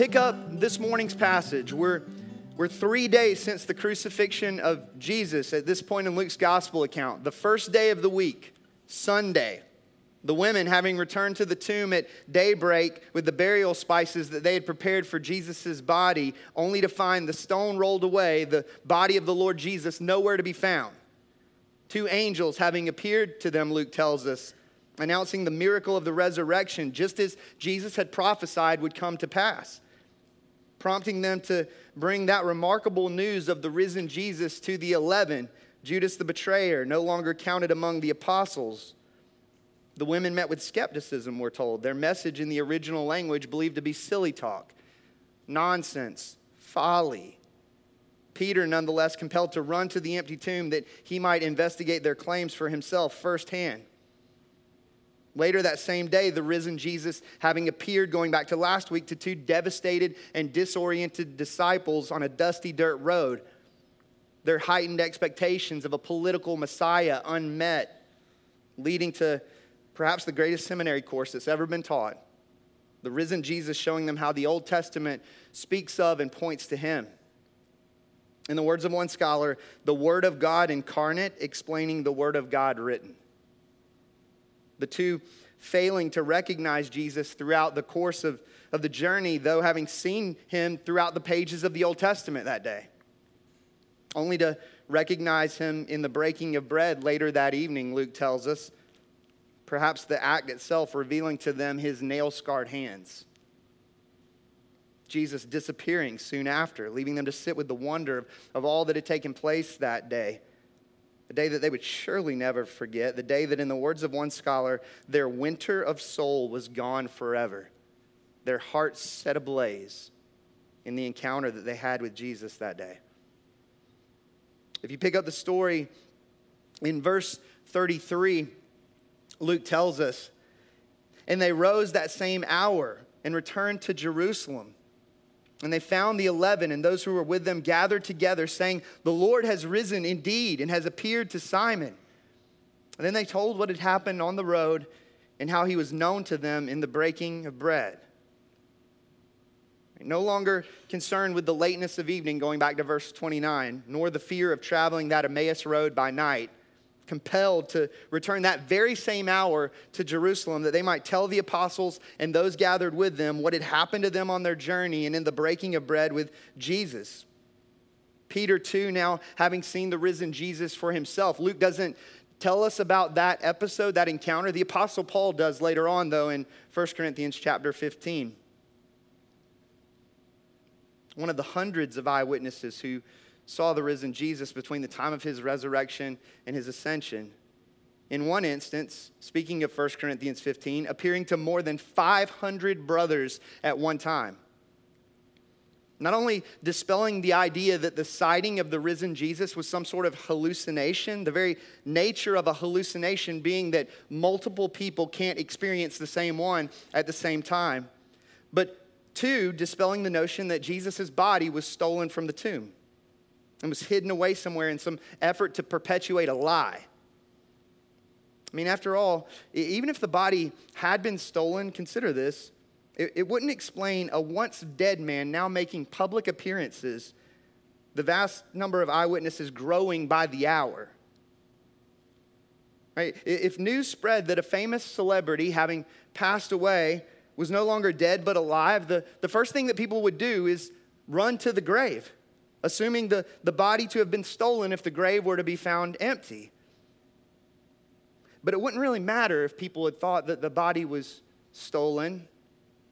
Pick up this morning's passage, we're, we're three days since the crucifixion of Jesus at this point in Luke's gospel account. The first day of the week, Sunday, the women having returned to the tomb at daybreak with the burial spices that they had prepared for Jesus' body, only to find the stone rolled away, the body of the Lord Jesus nowhere to be found. Two angels having appeared to them, Luke tells us, announcing the miracle of the resurrection, just as Jesus had prophesied would come to pass, prompting them to bring that remarkable news of the risen Jesus to the eleven. Judas the betrayer, no longer counted among the apostles. The women met with skepticism, we're told. Their message in the original language believed to be silly talk, nonsense, folly. Peter, nonetheless, compelled to run to the empty tomb that he might investigate their claims for himself firsthand. Later that same day, the risen Jesus, having appeared, going back to last week, to two devastated and disoriented disciples on a dusty dirt road, their heightened expectations of a political Messiah unmet, leading to perhaps the greatest seminary course that's ever been taught. The risen Jesus showing them how the Old Testament speaks of and points to him. In the words of one scholar, the Word of God incarnate explaining the Word of God written the two failing to recognize Jesus throughout the course of, of the journey, though having seen him throughout the pages of the Old Testament that day. Only to recognize him in the breaking of bread later that evening, Luke tells us. Perhaps the act itself revealing to them his nail scarred hands. Jesus disappearing soon after, leaving them to sit with the wonder of, of all that had taken place that day a day that they would surely never forget, the day that, in the words of one scholar, their winter of soul was gone forever, their hearts set ablaze in the encounter that they had with Jesus that day. If you pick up the story in verse 33, Luke tells us, and they rose that same hour and returned to Jerusalem. And they found the eleven and those who were with them gathered together, saying, The Lord has risen indeed and has appeared to Simon. And then they told what had happened on the road and how he was known to them in the breaking of bread. No longer concerned with the lateness of evening, going back to verse 29, nor the fear of traveling that Emmaus road by night compelled to return that very same hour to Jerusalem that they might tell the apostles and those gathered with them what had happened to them on their journey and in the breaking of bread with Jesus. Peter, too, now having seen the risen Jesus for himself. Luke doesn't tell us about that episode, that encounter. The apostle Paul does later on, though, in 1 Corinthians chapter 15. One of the hundreds of eyewitnesses who saw the risen Jesus between the time of his resurrection and his ascension. In one instance, speaking of 1 Corinthians 15, appearing to more than 500 brothers at one time. Not only dispelling the idea that the sighting of the risen Jesus was some sort of hallucination, the very nature of a hallucination being that multiple people can't experience the same one at the same time, but two, dispelling the notion that Jesus' body was stolen from the tomb and was hidden away somewhere in some effort to perpetuate a lie. I mean, after all, even if the body had been stolen, consider this, it, it wouldn't explain a once dead man now making public appearances, the vast number of eyewitnesses growing by the hour. Right? If news spread that a famous celebrity, having passed away, was no longer dead but alive, the, the first thing that people would do is run to the grave assuming the, the body to have been stolen if the grave were to be found empty. But it wouldn't really matter if people had thought that the body was stolen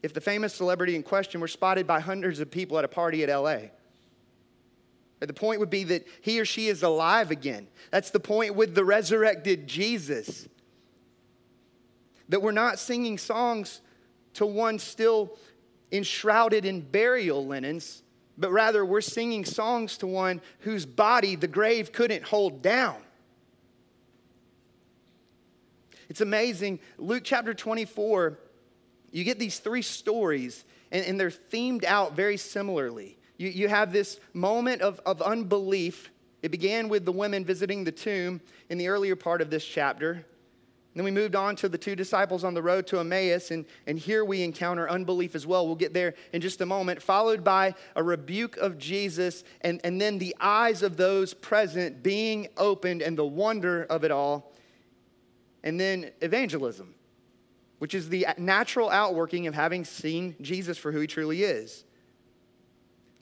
if the famous celebrity in question were spotted by hundreds of people at a party at LA. The point would be that he or she is alive again. That's the point with the resurrected Jesus. That we're not singing songs to one still enshrouded in burial linens, but rather we're singing songs to one whose body the grave couldn't hold down. It's amazing. Luke chapter 24, you get these three stories, and, and they're themed out very similarly. You, you have this moment of, of unbelief. It began with the women visiting the tomb in the earlier part of this chapter. Then we moved on to the two disciples on the road to Emmaus, and, and here we encounter unbelief as well. We'll get there in just a moment, followed by a rebuke of Jesus, and, and then the eyes of those present being opened and the wonder of it all. And then evangelism, which is the natural outworking of having seen Jesus for who he truly is.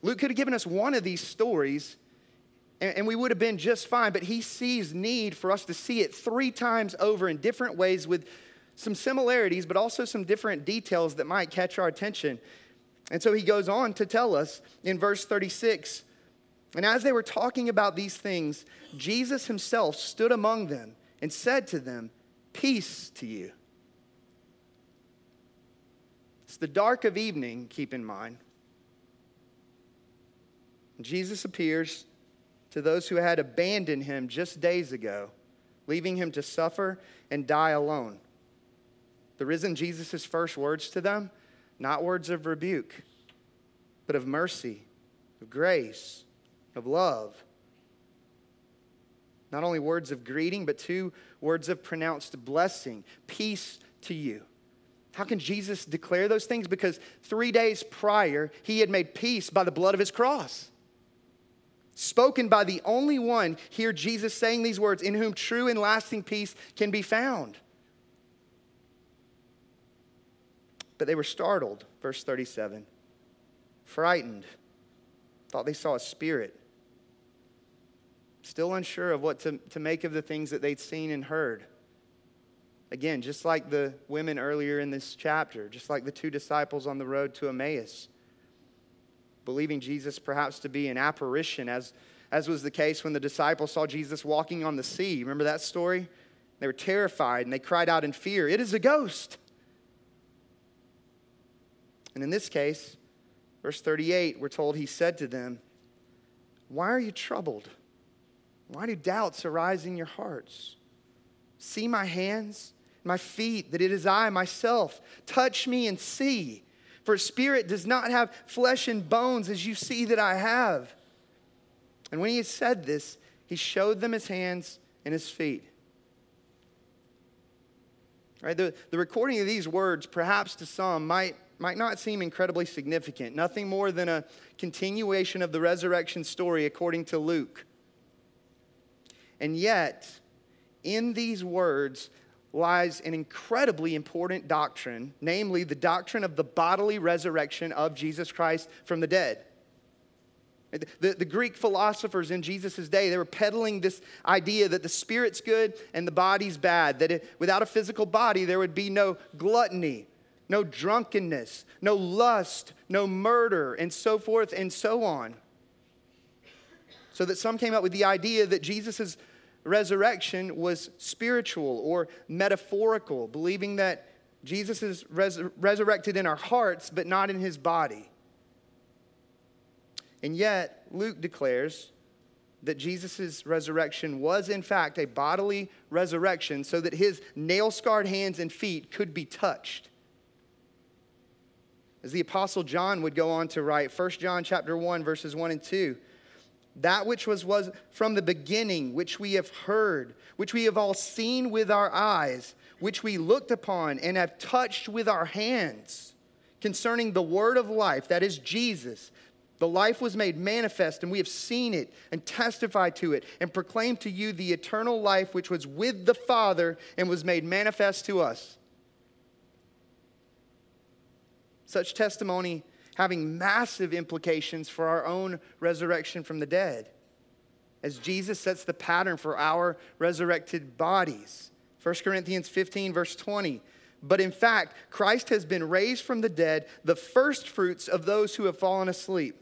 Luke could have given us one of these stories and, we would have been just fine, but he sees need for us to see it three times over in different ways with some similarities, but also some different details that might catch our attention. And so he goes on to tell us in verse 36 And as they were talking about these things, Jesus himself stood among them and said to them, Peace to you. It's the dark of evening, keep in mind. Jesus appears to those who had abandoned him just days ago, leaving him to suffer and die alone. The risen Jesus' first words to them, not words of rebuke, but of mercy, of grace, of love. Not only words of greeting, but two words of pronounced blessing peace to you. How can Jesus declare those things? Because three days prior, he had made peace by the blood of his cross spoken by the only one, hear Jesus saying these words, in whom true and lasting peace can be found. But they were startled, verse 37, frightened, thought they saw a spirit, still unsure of what to, to make of the things that they'd seen and heard. Again, just like the women earlier in this chapter, just like the two disciples on the road to Emmaus believing Jesus perhaps to be an apparition, as, as was the case when the disciples saw Jesus walking on the sea. Remember that story? They were terrified and they cried out in fear, It is a ghost. And in this case, verse 38, we're told he said to them, Why are you troubled? Why do doubts arise in your hearts? See my hands, my feet, that it is I myself. Touch me and see. For spirit does not have flesh and bones as you see that I have. And when he had said this, he showed them his hands and his feet. Right, the, the recording of these words, perhaps to some, might, might not seem incredibly significant. Nothing more than a continuation of the resurrection story according to Luke. And yet, in these words, lies an incredibly important doctrine, namely the doctrine of the bodily resurrection of Jesus Christ from the dead. The, the Greek philosophers in Jesus' day, they were peddling this idea that the spirit's good and the body's bad, that it, without a physical body, there would be no gluttony, no drunkenness, no lust, no murder, and so forth and so on. So that some came up with the idea that Jesus' resurrection was spiritual or metaphorical, believing that Jesus is res- resurrected in our hearts, but not in his body. And yet, Luke declares that Jesus' resurrection was, in fact, a bodily resurrection so that his nail scarred hands and feet could be touched. As the apostle John would go on to write, 1 John chapter 1 verses 1 and 2, that which was, was from the beginning, which we have heard, which we have all seen with our eyes, which we looked upon and have touched with our hands, concerning the word of life, that is Jesus. The life was made manifest, and we have seen it and testified to it and proclaimed to you the eternal life which was with the Father and was made manifest to us. Such testimony having massive implications for our own resurrection from the dead. As Jesus sets the pattern for our resurrected bodies. 1 Corinthians 15, verse 20. But in fact, Christ has been raised from the dead, the first fruits of those who have fallen asleep.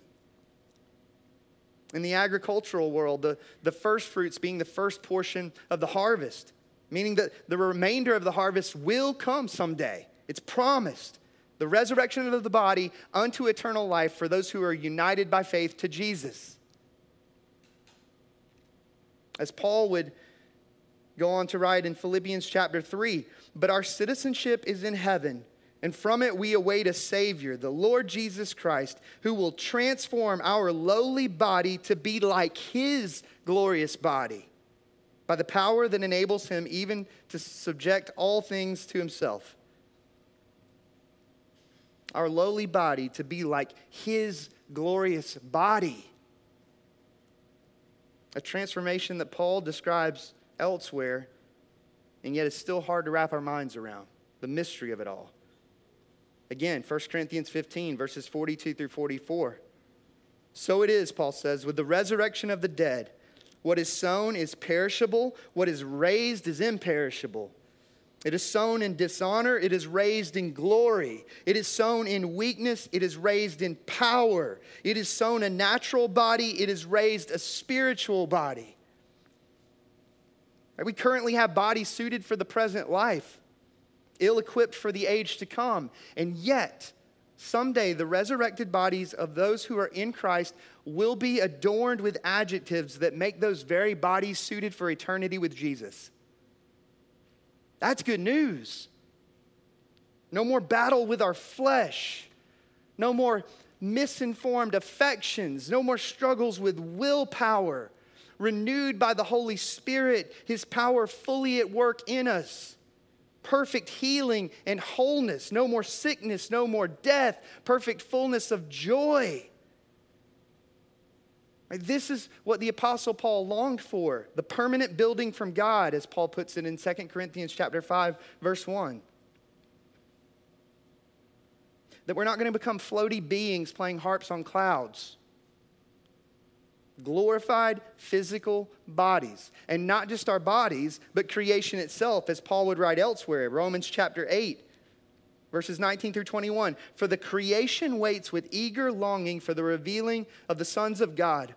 In the agricultural world, the, the first fruits being the first portion of the harvest, meaning that the remainder of the harvest will come someday. It's promised the resurrection of the body unto eternal life for those who are united by faith to Jesus. As Paul would go on to write in Philippians chapter 3 But our citizenship is in heaven, and from it we await a Savior, the Lord Jesus Christ, who will transform our lowly body to be like his glorious body by the power that enables him even to subject all things to himself. Our lowly body to be like his glorious body. A transformation that Paul describes elsewhere, and yet it's still hard to wrap our minds around the mystery of it all. Again, 1 Corinthians 15, verses 42 through 44. So it is, Paul says, with the resurrection of the dead. What is sown is perishable, what is raised is imperishable. It is sown in dishonor, it is raised in glory. It is sown in weakness, it is raised in power. It is sown a natural body, it is raised a spiritual body. We currently have bodies suited for the present life, ill equipped for the age to come. And yet, Someday, the resurrected bodies of those who are in Christ will be adorned with adjectives that make those very bodies suited for eternity with Jesus. That's good news. No more battle with our flesh. No more misinformed affections. No more struggles with willpower. Renewed by the Holy Spirit, His power fully at work in us perfect healing and wholeness, no more sickness, no more death, perfect fullness of joy. This is what the apostle Paul longed for, the permanent building from God as Paul puts it in 2 Corinthians chapter 5 verse 1. That we're not going to become floaty beings playing harps on clouds glorified physical bodies. And not just our bodies, but creation itself, as Paul would write elsewhere, Romans chapter 8. Verses 19 through 21. For the creation waits with eager longing for the revealing of the sons of God.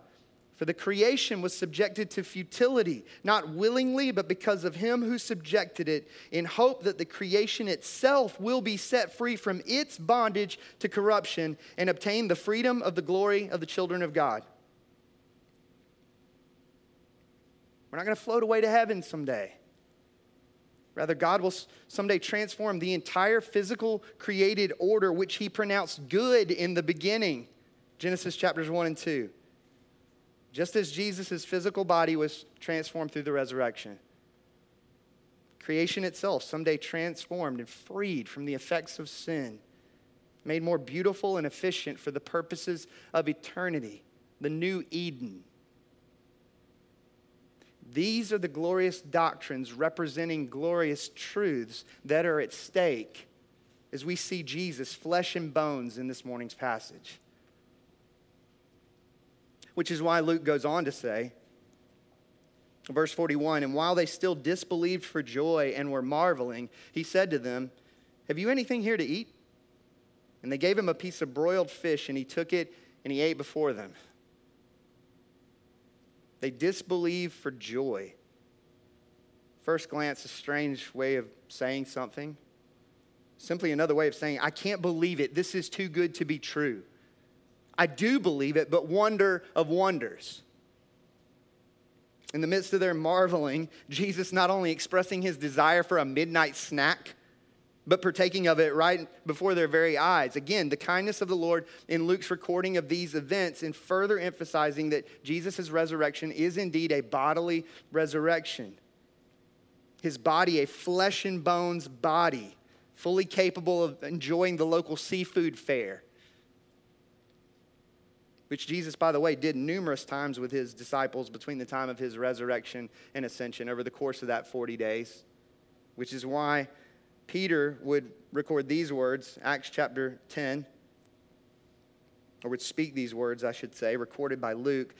For the creation was subjected to futility, not willingly, but because of him who subjected it, in hope that the creation itself will be set free from its bondage to corruption and obtain the freedom of the glory of the children of God. We're not going to float away to heaven someday. Rather, God will someday transform the entire physical created order, which He pronounced good in the beginning. Genesis chapters 1 and 2. Just as Jesus' physical body was transformed through the resurrection. Creation itself, someday transformed and freed from the effects of sin, made more beautiful and efficient for the purposes of eternity, the new Eden. These are the glorious doctrines representing glorious truths that are at stake as we see Jesus, flesh and bones, in this morning's passage. Which is why Luke goes on to say, verse 41 And while they still disbelieved for joy and were marveling, he said to them, Have you anything here to eat? And they gave him a piece of broiled fish, and he took it and he ate before them. They disbelieve for joy. First glance, a strange way of saying something. Simply another way of saying, I can't believe it. This is too good to be true. I do believe it, but wonder of wonders. In the midst of their marveling, Jesus not only expressing his desire for a midnight snack, but partaking of it right before their very eyes. Again, the kindness of the Lord in Luke's recording of these events and further emphasizing that Jesus' resurrection is indeed a bodily resurrection. His body, a flesh and bones body, fully capable of enjoying the local seafood fare, which Jesus, by the way, did numerous times with his disciples between the time of his resurrection and ascension over the course of that 40 days, which is why Peter would record these words, Acts chapter 10, or would speak these words, I should say, recorded by Luke.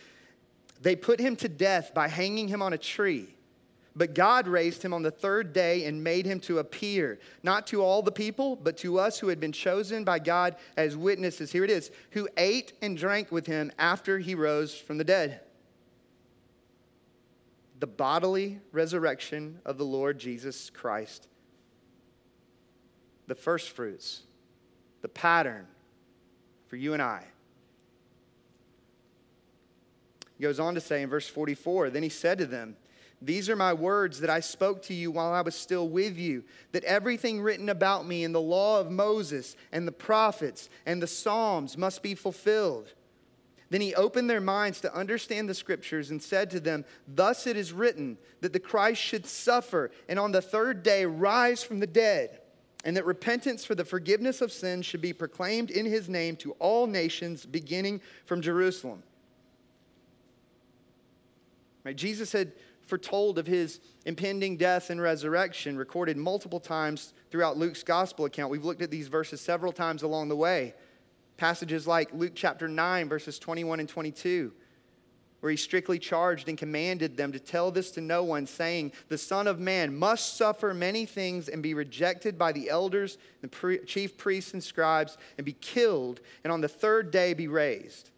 They put him to death by hanging him on a tree. But God raised him on the third day and made him to appear, not to all the people, but to us who had been chosen by God as witnesses. Here it is who ate and drank with him after he rose from the dead. The bodily resurrection of the Lord Jesus Christ the first fruits, the pattern for you and I. He goes on to say in verse 44 Then he said to them, These are my words that I spoke to you while I was still with you, that everything written about me in the law of Moses and the prophets and the Psalms must be fulfilled. Then he opened their minds to understand the scriptures and said to them, Thus it is written that the Christ should suffer and on the third day rise from the dead, and that repentance for the forgiveness of sins should be proclaimed in his name to all nations, beginning from Jerusalem. Right? Jesus had foretold of his impending death and resurrection, recorded multiple times throughout Luke's gospel account. We've looked at these verses several times along the way. Passages like Luke chapter 9, verses 21 and 22, where he strictly charged and commanded them to tell this to no one, saying, The Son of Man must suffer many things and be rejected by the elders, the pre- chief priests, and scribes, and be killed, and on the third day be raised.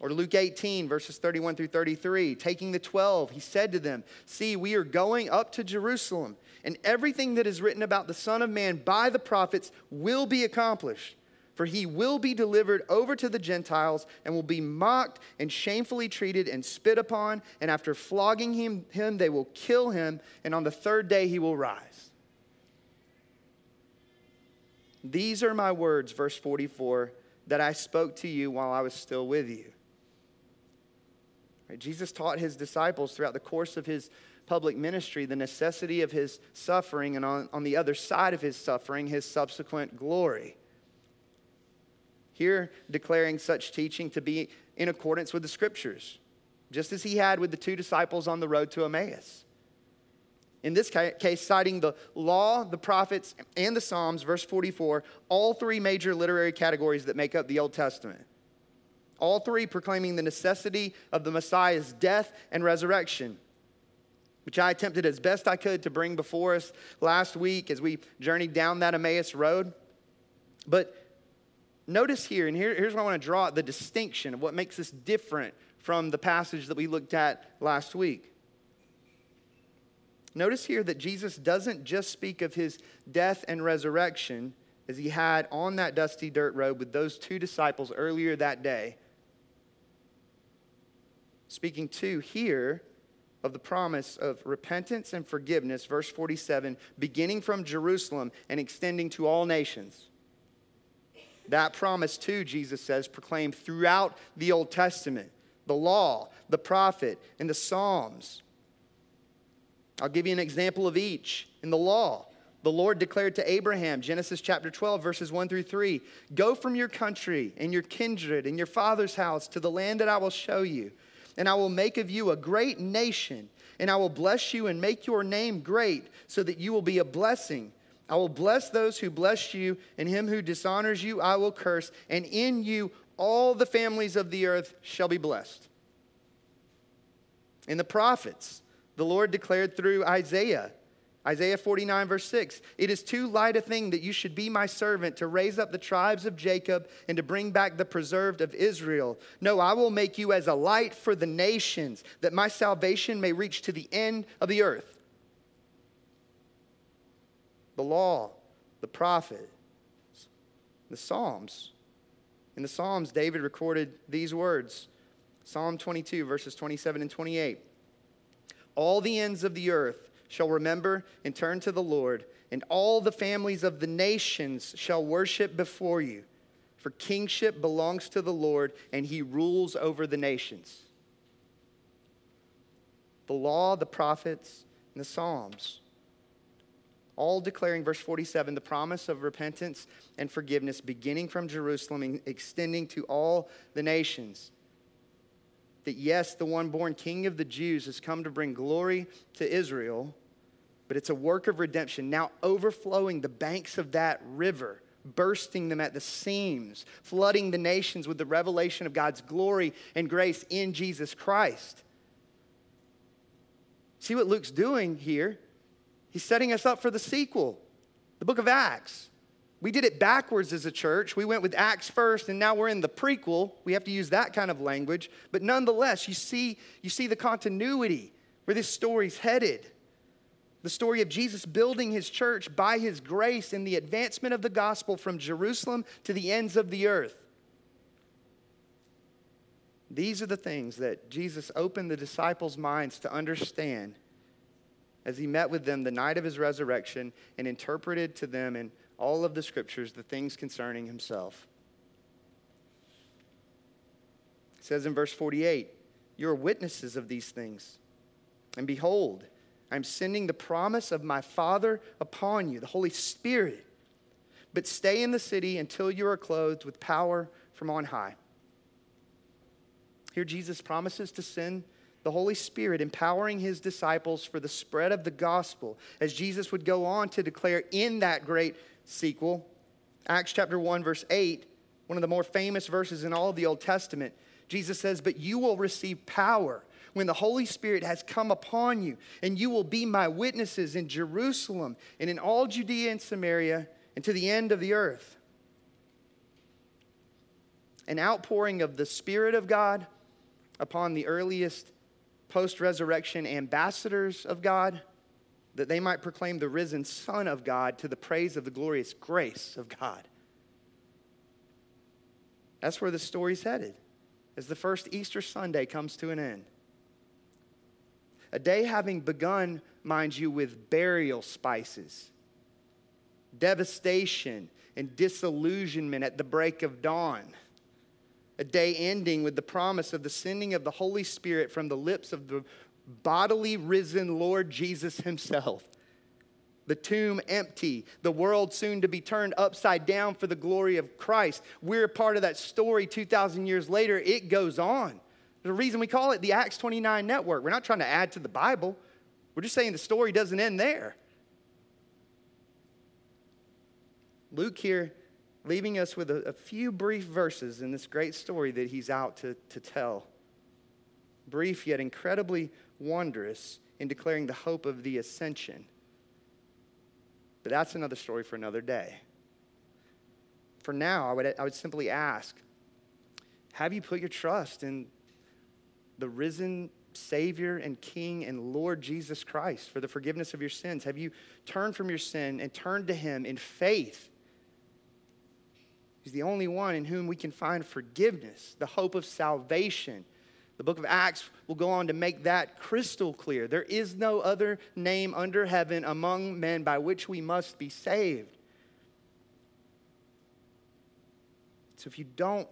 Or Luke 18, verses 31 through 33, taking the 12, he said to them, See, we are going up to Jerusalem, and everything that is written about the Son of Man by the prophets will be accomplished. For he will be delivered over to the Gentiles and will be mocked and shamefully treated and spit upon. And after flogging him, him, they will kill him. And on the third day he will rise. These are my words, verse 44, that I spoke to you while I was still with you. Right? Jesus taught his disciples throughout the course of his public ministry the necessity of his suffering, and on, on the other side of his suffering, his subsequent glory. Here, declaring such teaching to be in accordance with the scriptures, just as he had with the two disciples on the road to Emmaus. In this case, citing the law, the prophets, and the Psalms, verse 44, all three major literary categories that make up the Old Testament. All three proclaiming the necessity of the Messiah's death and resurrection, which I attempted as best I could to bring before us last week as we journeyed down that Emmaus road. But Notice here, and here, here's where I want to draw the distinction of what makes this different from the passage that we looked at last week. Notice here that Jesus doesn't just speak of his death and resurrection as he had on that dusty dirt road with those two disciples earlier that day. Speaking to here of the promise of repentance and forgiveness, verse 47, beginning from Jerusalem and extending to all nations. That promise, too, Jesus says, proclaimed throughout the Old Testament the law, the prophet, and the Psalms. I'll give you an example of each. In the law, the Lord declared to Abraham, Genesis chapter 12, verses 1 through 3 Go from your country and your kindred and your father's house to the land that I will show you, and I will make of you a great nation, and I will bless you and make your name great, so that you will be a blessing. I will bless those who bless you, and him who dishonors you I will curse, and in you all the families of the earth shall be blessed. In the prophets, the Lord declared through Isaiah, Isaiah 49, verse 6 It is too light a thing that you should be my servant to raise up the tribes of Jacob and to bring back the preserved of Israel. No, I will make you as a light for the nations, that my salvation may reach to the end of the earth the law, the prophets, the Psalms. In the Psalms, David recorded these words Psalm 22, verses 27 and 28. All the ends of the earth shall remember and turn to the Lord, and all the families of the nations shall worship before you. For kingship belongs to the Lord, and he rules over the nations. The law, the prophets, and the Psalms all declaring, verse 47, the promise of repentance and forgiveness beginning from Jerusalem and extending to all the nations. That yes, the one born king of the Jews has come to bring glory to Israel, but it's a work of redemption now overflowing the banks of that river, bursting them at the seams, flooding the nations with the revelation of God's glory and grace in Jesus Christ. See what Luke's doing here? He's setting us up for the sequel, the book of Acts. We did it backwards as a church. We went with Acts first, and now we're in the prequel. We have to use that kind of language. But nonetheless, you see, you see the continuity where this story's headed. The story of Jesus building his church by his grace in the advancement of the gospel from Jerusalem to the ends of the earth. These are the things that Jesus opened the disciples' minds to understand as he met with them the night of his resurrection and interpreted to them in all of the scriptures the things concerning himself. It says in verse 48, You are witnesses of these things. And behold, I'm sending the promise of my Father upon you, the Holy Spirit. But stay in the city until you are clothed with power from on high. Here, Jesus promises to send the Holy Spirit, empowering his disciples for the spread of the gospel, as Jesus would go on to declare in that great sequel. Acts chapter 1, verse 8, one of the more famous verses in all of the Old Testament. Jesus says, But you will receive power when the Holy Spirit has come upon you, and you will be my witnesses in Jerusalem and in all Judea and Samaria and to the end of the earth. An outpouring of the Spirit of God upon the earliest post resurrection ambassadors of God, that they might proclaim the risen Son of God to the praise of the glorious grace of God. That's where the story's headed as the first Easter Sunday comes to an end. A day having begun, mind you, with burial spices, devastation, and disillusionment at the break of dawn. A day ending with the promise of the sending of the Holy Spirit from the lips of the bodily risen Lord Jesus Himself. The tomb empty, the world soon to be turned upside down for the glory of Christ. We're part of that story 2,000 years later. It goes on. The reason we call it the Acts 29 network. We're not trying to add to the Bible, we're just saying the story doesn't end there. Luke here leaving us with a, a, few brief verses in this great story that he's out to, to tell. Brief yet incredibly wondrous in declaring the hope of the ascension. But that's another story for another day. For now, I would, I would simply ask have you put your trust in the risen Savior and King and Lord Jesus Christ for the forgiveness of your sins? Have you turned from your sin and turned to Him in faith? He's the only one in whom we can find forgiveness, the hope of salvation. The book of Acts will go on to make that crystal clear. There is no other name under heaven among men by which we must be saved. So if you don't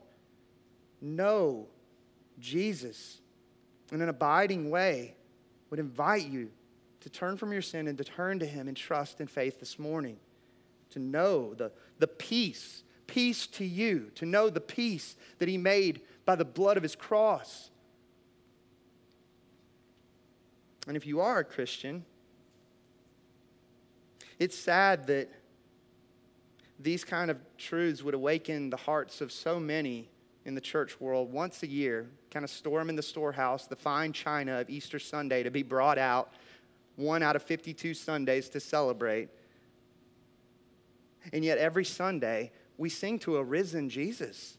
know Jesus, in an abiding way would invite you to turn from your sin and to turn to Him in trust and faith this morning. To know the, the peace, peace to you, to know the peace that He made by the blood of His cross. And if you are a Christian, it's sad that these kind of truths would awaken the hearts of so many in the church world once a year, kind of store them in the storehouse, the fine china of Easter Sunday to be brought out, one out of 52 Sundays to celebrate. And yet, every Sunday, we sing to a risen Jesus.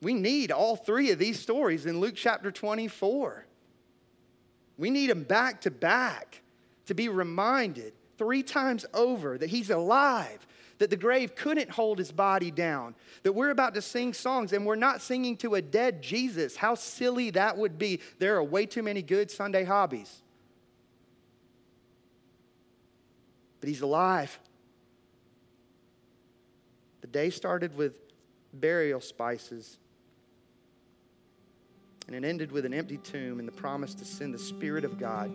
We need all three of these stories in Luke chapter 24. We need them back to back to be reminded three times over that he's alive, that the grave couldn't hold his body down, that we're about to sing songs and we're not singing to a dead Jesus. How silly that would be. There are way too many good Sunday hobbies. But he's alive. The day started with burial spices. And it ended with an empty tomb and the promise to send the Spirit of God.